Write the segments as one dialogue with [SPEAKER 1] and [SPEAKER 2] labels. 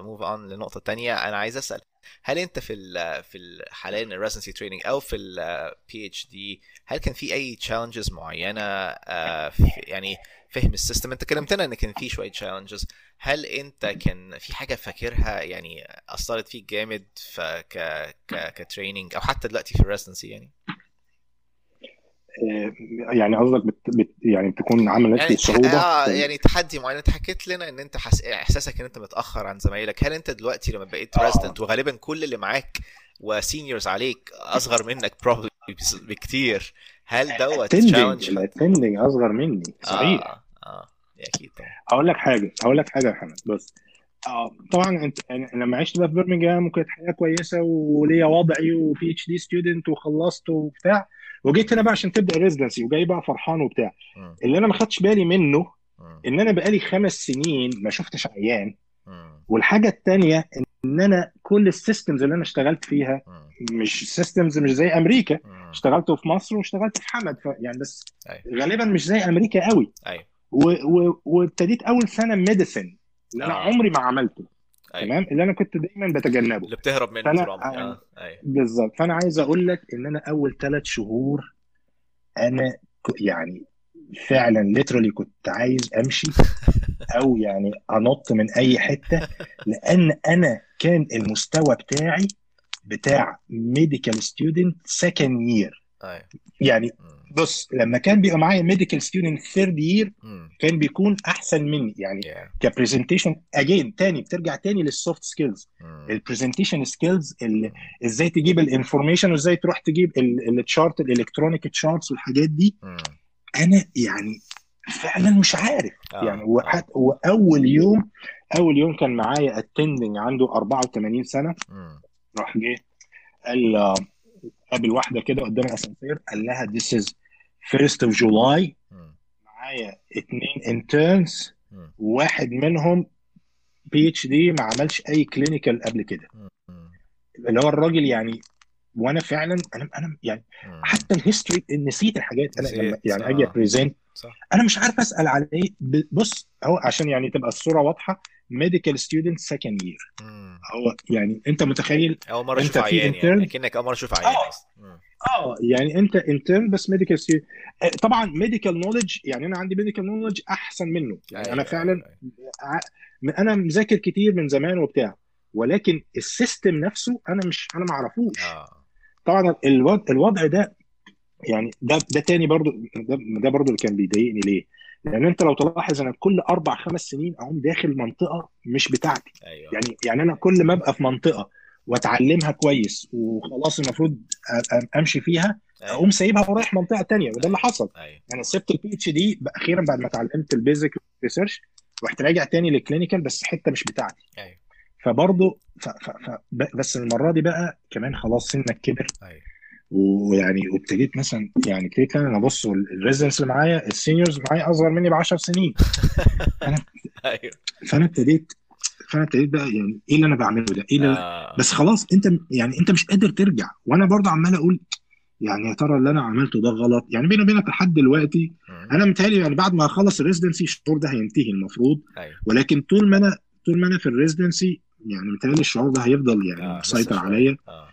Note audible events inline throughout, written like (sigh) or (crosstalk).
[SPEAKER 1] move on لنقطة تانية. أنا عايز أسأل هل أنت في ال في ال حاليا ال residency training أو في ال PhD هل كان في أي challenges معينة آه، في- يعني فهم ال system؟ أنت كلمتنا إن كان في شوية challenges هل أنت كان في حاجة فاكرها؟ يعني أثرت فيك جامد ك ك ك training أو حتى دلوقتي في ال residency يعني؟
[SPEAKER 2] آه، يعني قصدك بت... بت... يعني تكون عملت
[SPEAKER 1] يعني. صعوبة
[SPEAKER 2] آه
[SPEAKER 1] يعني تحدي معين. أنت حكيت لنا إن أنت حس... إحساسك إن أنت متأخر عن زمايلك. هل أنت دلوقتي لما بقيت
[SPEAKER 2] آه.
[SPEAKER 1] resident وغالبا كل اللي معاك و seniors عليك أصغر منك probably بكتير هل ده
[SPEAKER 2] ال
[SPEAKER 1] challenge
[SPEAKER 2] ال attending أصغر مني. صحيح.
[SPEAKER 1] آه آه أكيد طبعا.
[SPEAKER 2] أقول لك حاجة أقول لك حاجة يا محمد. بص آه طبعا أنت لما عشت بقى في برمنجهام وكانت حياة كويسة وليا وضعي و PhD student وخلصت وبتاع وجيت هنا بقى عشان تبدأ residency وجاي بقى فرحان وبتاع. اللي أنا ما خدتش بالي منه. إن أنا بقالي خمس سنين ما شفتش عيان. والحاجة الثانية إن أنا كل ال systems اللي أنا اشتغلت فيها. مش systems مش زي
[SPEAKER 1] أمريكا.
[SPEAKER 2] اشتغلت في مصر واشتغلت في حمد يعني بس
[SPEAKER 1] أيوه
[SPEAKER 2] غالبا مش زي أمريكا قوي أيوه وابتديت أول سنة medicine اللي أنا
[SPEAKER 1] آه.
[SPEAKER 2] عمري ما عملته
[SPEAKER 1] أيوه.
[SPEAKER 2] تمام؟ اللي أنا كنت دايما بتجنبه.
[SPEAKER 1] اللي بتهرب منه
[SPEAKER 2] فأنا-
[SPEAKER 1] آه أيوه.
[SPEAKER 2] بالظبط. فأنا عايز أقول لك إن أنا أول ثلاث شهور أنا ك- يعني فعلا literally كنت عايز أمشي (laughs) أو يعني أنط من أي حتة لأن أنا كان المستوى بتاعي بتاع medical student second
[SPEAKER 1] year
[SPEAKER 2] يعني. بص لما كان بيبقى معايا medical student third
[SPEAKER 1] year.
[SPEAKER 2] كان بيكون أحسن مني يعني
[SPEAKER 1] Yeah.
[SPEAKER 2] ك presentation again تاني بترجع تاني لل soft
[SPEAKER 1] skills.
[SPEAKER 2] ال presentation skills إزاي تجيب ال information وإزاي تروح تجيب ال chart ال electronic charts والحاجات دي
[SPEAKER 1] مم.
[SPEAKER 2] أنا يعني فعلا مش عارف
[SPEAKER 1] آه.
[SPEAKER 2] يعني وحتى أول يوم أول يوم كان معايا attending عنده 84 سنة
[SPEAKER 1] مم.
[SPEAKER 2] راح جه قال آه، قابل واحدة كده قدام الاسانسير قال لها this is first of July. معايا اتنين
[SPEAKER 1] interns.
[SPEAKER 2] واحد منهم PhD ما عملش أي clinical قبل كده. اللي هو الراجل يعني وأنا فعلا أنا أنا يعني. حتى ال history نسيت الحاجات أنا لما يعني.
[SPEAKER 1] أجي
[SPEAKER 2] أ present
[SPEAKER 1] صح
[SPEAKER 2] أنا مش عارف أسأل على إيه بص هو عشان يعني تبقى الصورة واضحة medical student second
[SPEAKER 1] year.
[SPEAKER 2] هو يعني أنت متخيل
[SPEAKER 1] أول
[SPEAKER 2] مرة
[SPEAKER 1] أشوف
[SPEAKER 2] في
[SPEAKER 1] عيان؟ يعني كأنك أول مرة أشوف عيان
[SPEAKER 2] آه. آه يعني أنت intern بس medical student طبعا medical knowledge يعني أنا عندي medical knowledge أحسن منه. يعني
[SPEAKER 1] أيوة،
[SPEAKER 2] أنا فعلا
[SPEAKER 1] أيوة، أيوة.
[SPEAKER 2] أنا مذاكر كتير من زمان وبتاع ولكن ال system نفسه أنا مش أنا ما أعرفوش.
[SPEAKER 1] آه.
[SPEAKER 2] طبعا الوضع, الوضع ده يعني ده ده تاني برضو ده, ده برضو اللي كان بيضايقني ليه؟ لأن أنت لو تلاحظ أنا كل أربع خمس سنين أقوم داخل منطقة مش بتاعتي.
[SPEAKER 1] أيوه.
[SPEAKER 2] يعني يعني أنا كل ما أبقى في منطقة واتعلمها كويس وخلاص المفروض أمشي فيها
[SPEAKER 1] أيوه.
[SPEAKER 2] أقوم سايبها ورايح منطقة تانية وده اللي حصل.
[SPEAKER 1] أيوه.
[SPEAKER 2] أنا سبت ال PhD أخيرا بعد ما اتعلمت ال basic research رحت راجع تاني لل clinical بس حتة مش بتاعتي.
[SPEAKER 1] أيوه.
[SPEAKER 2] فبرضه ف ف ف بس المرة دي بقى كمان خلاص سنك كبر.
[SPEAKER 1] أيوه.
[SPEAKER 2] ويعني وابتديت مثلا يعني ابتديت أنا ابص ال residents اللي معايا ال seniors معايا أصغر مني ب 10 سنين (laughs)
[SPEAKER 1] أيوه.
[SPEAKER 2] فأنا ابتديت فانا ابتديت بقى يعني إيه اللي أنا بعمله ده؟ إيه اللي
[SPEAKER 1] آه.
[SPEAKER 2] بس خلاص أنت يعني أنت مش قادر ترجع وأنا برضه عمال أقول يعني يا ترى اللي أنا عملته ده غلط يعني بيني وبينك لحد دلوقتي. أنا متهيألي يعني بعد ما أخلص ال residency الشعور ده هينتهي المفروض
[SPEAKER 1] أيوه
[SPEAKER 2] ولكن طول ما أنا طول ما أنا في ال residency يعني متهيألي الشعور ده هيفضل يعني
[SPEAKER 1] لسه
[SPEAKER 2] مسيطر. عليا
[SPEAKER 1] آه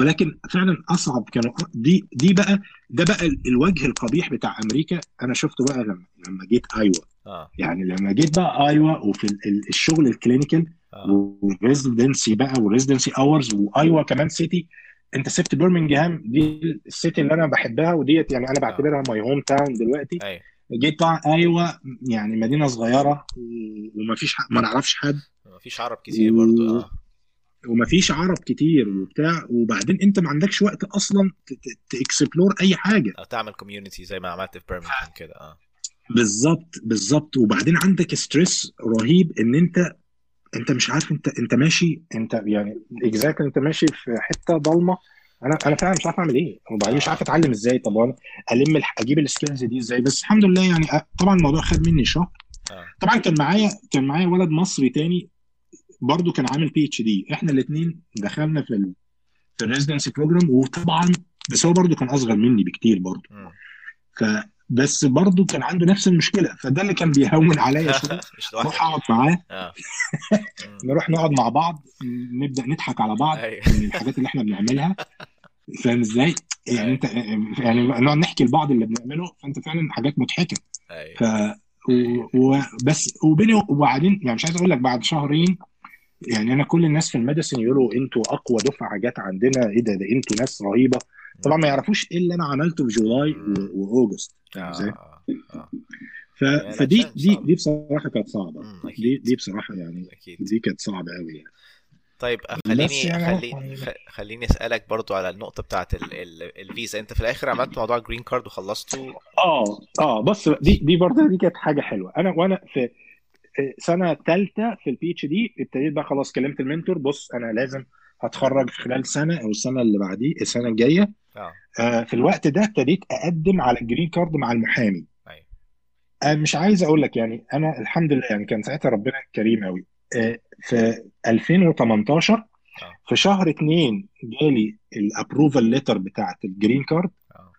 [SPEAKER 2] ولكن فعلا أصعب كانوا دي دي بقى ده بقى ال- الوجه القبيح بتاع أمريكا أنا شفته بقى لما لما جيت أيوه
[SPEAKER 1] آه.
[SPEAKER 2] يعني لما جيت بقى أيوه وفي ال- ال- الشغل ال
[SPEAKER 1] clinical
[SPEAKER 2] آه. وال residency بقى وال residency hours وأيوة كمان city أنت سبت برمنجهام دي ال city اللي أنا بحبها وديت يعني أنا بعتبرها my hometown دلوقتي.
[SPEAKER 1] أيوه.
[SPEAKER 2] جيت بقى أيوه يعني مدينة صغيرة و- ومفيش ما نعرفش حد.
[SPEAKER 1] مفيش عرب كتير برضو آه.
[SPEAKER 2] ومفيش عرب كتير وبتاع. وبعدين أنت ما عندكش وقت أصلا ت explore أي
[SPEAKER 1] حاجة. أو تعمل community زي ما عملت في برمنغهام كده آه.
[SPEAKER 2] بالظبط بالظبط. وبعدين عندك stress رهيب إن أنت أنت مش عارف أنت أنت ماشي أنت يعني exactly أنت ماشي في حتة ضلمة. أنا أنا فعلا مش عارف أعمل إيه. وبعدين مش عارف أتعلم إزاي. طب ألم أجيب ال skills دي إزاي؟ بس الحمد لله يعني طبعا الموضوع خد مني شهر.
[SPEAKER 1] آه.
[SPEAKER 2] طبعا كان معايا كان معايا ولد مصري تاني برضو كان عامل PhD إحنا الاثنين دخلنا في ال في ال residency program وطبعا بس هو برضو كان أصغر مني بكتير برضو
[SPEAKER 1] مم.
[SPEAKER 2] ف بس برضه كان عنده نفس المشكلة فده اللي كان بيهون عليا (laughs) شوية.
[SPEAKER 1] أروح
[SPEAKER 2] اقعد معاه.
[SPEAKER 1] آه. مم. (laughs)
[SPEAKER 2] نروح نقعد مع بعض نبدأ نضحك على بعض
[SPEAKER 1] أيوه.
[SPEAKER 2] من الحاجات اللي إحنا بنعملها. فاهم إزاي؟ يعني
[SPEAKER 1] أيوه.
[SPEAKER 2] انت يعني نقعد نحكي لبعض اللي بنعمله فانت فعلا حاجات مضحكة. ف
[SPEAKER 1] أيوه
[SPEAKER 2] و- وبس وبيني وبعدين يعني مش عايز أقول لك بعد شهرين يعني أنا كل الناس في الميديسن يقولوا أنتوا أقوى دفعة جت عندنا إيه ده ده أنتوا ناس رهيبة. طبعا ما. يعرفوش إيه اللي أنا عملته في جولاي واوجست فاهم
[SPEAKER 1] إزاي؟ آه
[SPEAKER 2] ف... فدي دي دي بصراحة كانت
[SPEAKER 1] صعبة.
[SPEAKER 2] دي دي بصراحة يعني
[SPEAKER 1] أكيد.
[SPEAKER 2] دي كانت صعبة قوي يعني.
[SPEAKER 1] طيب
[SPEAKER 2] بس
[SPEAKER 1] خليني
[SPEAKER 2] يعني
[SPEAKER 1] خليني خ- خليني أسألك برضو على النقطة بتاعت ال ال الفيزا. أنت في الآخر عملت موضوع ال green card وخلصته.
[SPEAKER 2] آه آه بص دي دي برضه دي كانت حاجة حلوة. أنا وأنا في سنة ثالثه في ال PhD ابتديت بقى خلاص كلمت ال mentor. بص أنا لازم هتخرج في خلال سنة أو السنة اللي بعديه السنة
[SPEAKER 1] الجاية
[SPEAKER 2] آه. في الوقت ده ابتديت أقدم على ال green card مع المحامي.
[SPEAKER 1] أيوه.
[SPEAKER 2] آه مش عايز أقول لك يعني أنا الحمد لله يعني كان ساعتها ربنا كريم قوي آه في 2018
[SPEAKER 1] آه.
[SPEAKER 2] في شهر اتنين جالي ال approval letter بتاعت ال green
[SPEAKER 1] card. آه.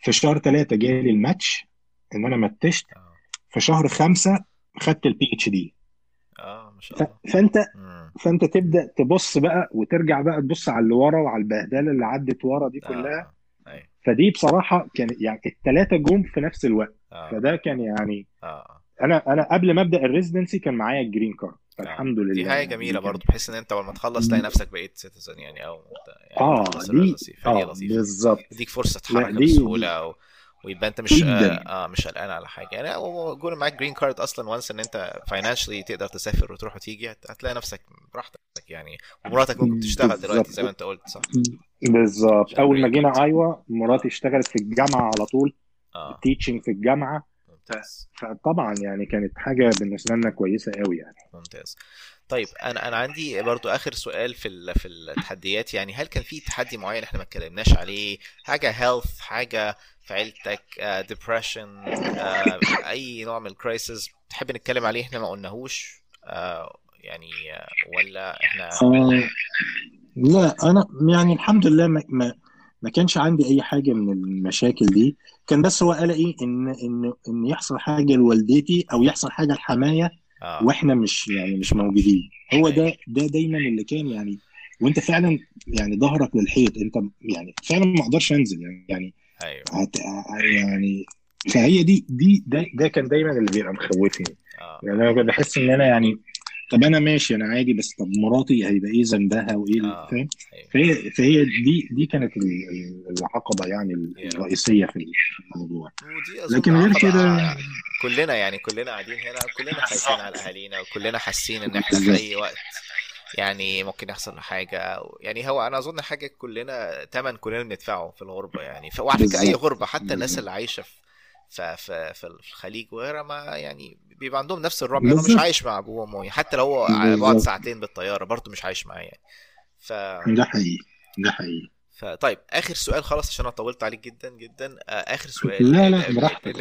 [SPEAKER 2] في شهر ثلاثة جالي الماتش إن أنا متشت
[SPEAKER 1] آه.
[SPEAKER 2] في شهر خمسة خدت ال PhD
[SPEAKER 1] آه ما شاء الله.
[SPEAKER 2] فأنت
[SPEAKER 1] مم.
[SPEAKER 2] فانت تبدأ تبص بقى وترجع بقى تبص على اللي ورا وعلى البهدلة اللي عدت ورا دي كلها.
[SPEAKER 1] آه. أيوه.
[SPEAKER 2] فدي بصراحة كان يعني الثلاثه جم في نفس الوقت.
[SPEAKER 1] آه.
[SPEAKER 2] فده كان يعني
[SPEAKER 1] آه.
[SPEAKER 2] أنا أنا قبل ما أبدأ ال residency كان معايا ال green
[SPEAKER 1] card آه.
[SPEAKER 2] فالحمد
[SPEAKER 1] دي
[SPEAKER 2] لله
[SPEAKER 1] حاجة
[SPEAKER 2] يعني جميلة
[SPEAKER 1] برضو بحيث إن أنت أول ما تخلص تلاقي نفسك بقيت citizen يعني أو يعني آه
[SPEAKER 2] دي
[SPEAKER 1] آه
[SPEAKER 2] بالظبط.
[SPEAKER 1] يديك
[SPEAKER 2] فرصة
[SPEAKER 1] تتحرك بسهولة. ويبقى انت مش آه,
[SPEAKER 2] جدا
[SPEAKER 1] مش قلقان على حاجة. يعني هو طول معاك green card أصلا و once إن أنت financially تقدر تسافر وتروح وتيجي هت- هتلاقي نفسك براحتك يعني. ومراتك ممكن تشتغل دلوقتي زي ما انت قلت صح؟
[SPEAKER 2] بالظبط. أول ما جينا أيوه مراتي اشتغلت في الجامعة على طول
[SPEAKER 1] آه.
[SPEAKER 2] teaching في الجامعة.
[SPEAKER 1] ممتاز.
[SPEAKER 2] فطبعا يعني كانت حاجة بالنسبة لنا كويسة قوي يعني.
[SPEAKER 1] ممتاز. طيب أنا أنا عندي برضو آخر سؤال في في التحديات. يعني هل كان في تحدي معين إحنا ما اتكلمناش عليه؟ حاجة health حاجة في عيلتك depression أي نوع من ال crisis تحب نتكلم عليه إحنا ما قلناهوش؟ آه، يعني آه، ولا إحنا
[SPEAKER 2] آه لا أنا يعني الحمد لله ما ما ما كانش عندي أي حاجة من المشاكل دي. كان بس هو قلقي إن إن إن يحصل حاجة لوالدتي أو يحصل حاجة لحماية
[SPEAKER 1] آه.
[SPEAKER 2] وإحنا مش يعني
[SPEAKER 1] مش
[SPEAKER 2] مش
[SPEAKER 1] موجود
[SPEAKER 2] موجودين. هو ده ده دايما اللي كان يعني وانت فعلا يعني ظهرك للحيط. انت يعني فعلا ما أقدرش انزل يعني يعني
[SPEAKER 1] أيوه.
[SPEAKER 2] هت يعني فهي دي دي ده, ده كان دايما اللي بيبقى مخوفني.
[SPEAKER 1] آه.
[SPEAKER 2] يعني أنا بحس إن أنا يعني طب أنا ماشي أنا عادي بس طب مراتي هيبقى إيه ذنبها وإيه
[SPEAKER 1] آه.
[SPEAKER 2] فاهم؟
[SPEAKER 1] أيوه.
[SPEAKER 2] فهي فهي دي دي كانت ال- ال- العقبة يعني الرئيسية في الموضوع. لكن غير كده
[SPEAKER 1] ع- كلنا يعني كلنا قاعدين هنا كلنا (laughs) خايفين على أهالينا وكلنا حاسين إن إحنا في أي وقت يعني ممكن يحصل حاجة. أو- يعني هو أنا أظن حاجة كلنا تمن كلنا بندفعه في الغربة يعني. وعلى فكرة
[SPEAKER 2] أي
[SPEAKER 1] غربة حتى الناس اللي عايشة في في في في الخليج وغيرها ما يعني بيبقى عندهم نفس الرعب لأنه مش عايش مع ابوه وامه حتى لو هو على بعد ساعتين بالطيارة برضه مش عايش معاه يعني. ف
[SPEAKER 2] ده حقيقي ده حقيقي.
[SPEAKER 1] فطيب آخر سؤال خلاص عشان أنا طولت عليك جدا جدا. آه، آخر سؤال.
[SPEAKER 2] لا لا
[SPEAKER 1] ال-
[SPEAKER 2] براحتك.